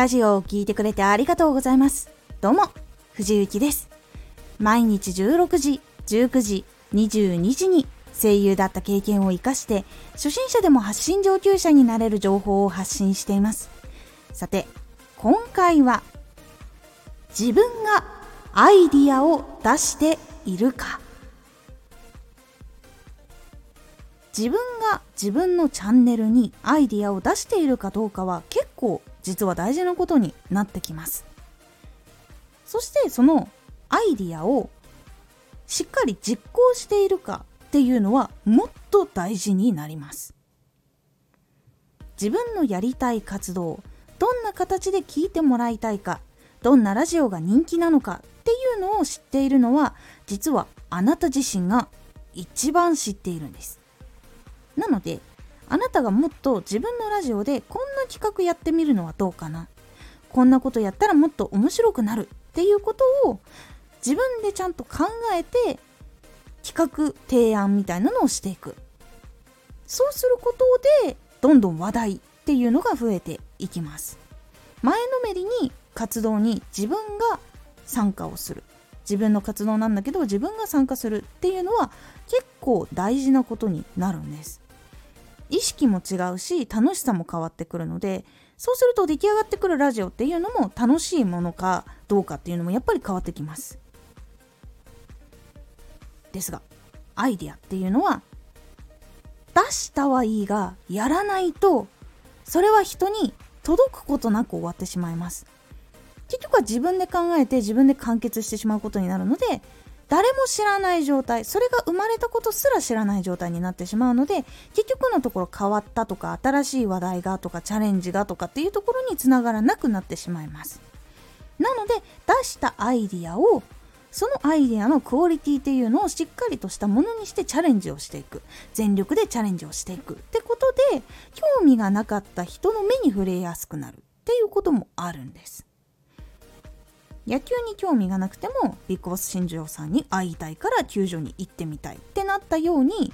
ラジオを聴いてくれてありがとうございます。どうも、藤幸です。毎日16時、19時、22時に声優だった経験を活かして、初心者でも発信上級者になれる情報を発信しています。さて、今回は、自分がアイディアを出しているか。自分が自分のチャンネルにアイディアを出しているかどうかは結構実は大事なことになってきます。そしてそのアイディアをしっかり実行しているかっていうのはもっと大事になります。自分のやりたい活動どんな形で聞いてもらいたいかどんなラジオが人気なのかっていうのを知っているのは実はあなた自身が一番知っているんです。なのであなたがもっと自分のラジオでこんな企画やってみるのはどうかな？こんなことやったらもっと面白くなるっていうことを自分でちゃんと考えて企画提案みたいなのをしていく。そうすることでどんどん話題っていうのが増えていきます。前のめりに活動に自分が参加をする。自分の活動なんだけど自分が参加するっていうのは結構大事なことになるんです。意識も違うし楽しさも変わってくるのでそうすると出来上がってくるラジオっていうのも楽しいものかどうかっていうのもやっぱり変わってきます。ですがアイデアっていうのは出したはいいがやらないとそれは人に届くことなく終わってしまいます。結局は自分で考えて自分で完結してしまうことになるので誰も知らない状態それが生まれたことすら知らない状態になってしまうので結局のところ変わったとか新しい話題がとかチャレンジがとかっていうところにつながらなくなってしまいます。なので出したアイディアをそのアイディアのクオリティっていうのをしっかりとしたものにしてチャレンジをしていく。全力でチャレンジをしていく。ってことで興味がなかった人の目に触れやすくなる。っていうこともあるんです。野球に興味がなくてもビッグボス新庄さんに会いたいから球場に行ってみたいってなったように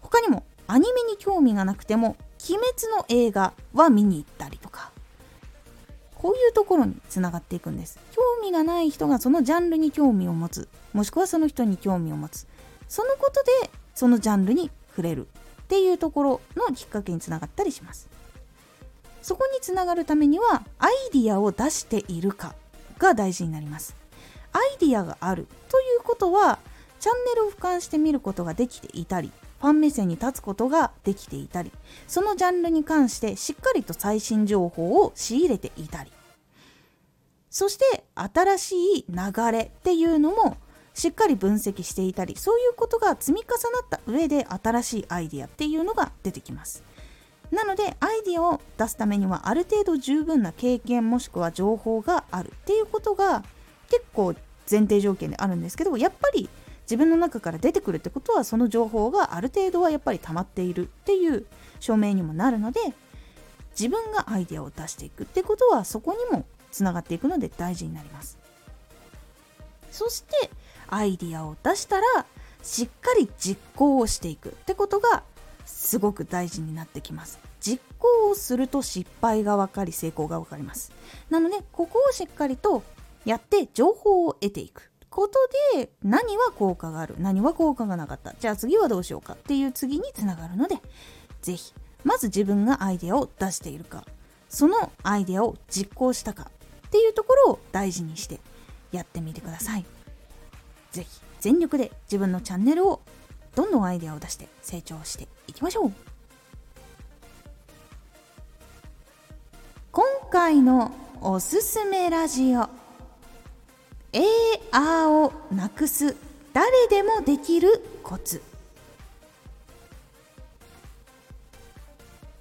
他にもアニメに興味がなくても鬼滅の映画は見に行ったりとか。こういうところにつながっていくんです。興味がない人がそのジャンルに興味を持つ。もしくはその人に興味を持つ。そのことでそのジャンルに触れるっていうところのきっかけにつながったりします。そこにつながるためにはアイディアを出しているか。が大事になります。アイディアがあるということはチャンネルを俯瞰して見ることができていたりファン目線に立つことができていたりそのジャンルに関してしっかりと最新情報を仕入れていたり。そして新しい流れっていうのもしっかり分析していたりそういうことが積み重なった上で新しいアイディアっていうのが出てきます。なのでアイディアを出すためにはある程度十分な経験もしくは情報があるっていうことが結構前提条件であるんですけどやっぱり自分の中から出てくるってことはその情報がある程度はやっぱり溜まっているっていう証明にもなるので自分がアイデアを出していくってことはそこにもつながっていくので大事になります。そしてアイディアを出したらしっかり実行をしていくってことがすごく大事になってきます。実行をすると失敗が分かり成功が分かります。なのでここをしっかりとやって情報を得ていく。ことで何は効果がある何は効果がなかった。じゃあ次はどうしようかっていう次につながるので是非まず自分がアイデアを出しているか。そのアイデアを実行したかっていうところを大事にしてやってみてください。是非全力で自分のチャンネルをどんどんアイデアを出して成長していきましょう。今回のおすすめラジオ。AR をなくす誰でもできるコツ。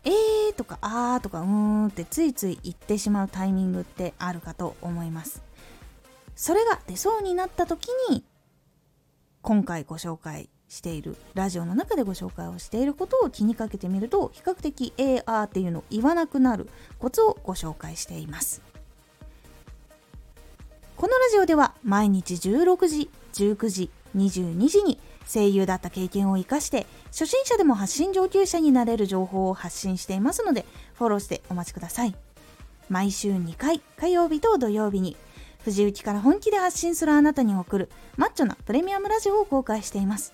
えーとかあーとかうーんってついつい言ってしまうタイミングってあるかと思います。それが出そうになった時に今回ご紹介しているラジオの中でご紹介をしていることを気にかけてみると比較的 AR っていうのを言わなくなるコツをご紹介しています。このラジオでは毎日16時19時22時に声優だった経験を生かして初心者でも発信上級者になれる情報を発信していますのでフォローしてお待ちください。毎週2回火曜日と土曜日に藤雪から本気で発信するあなたに送るマッチョなプレミアムラジオを公開しています。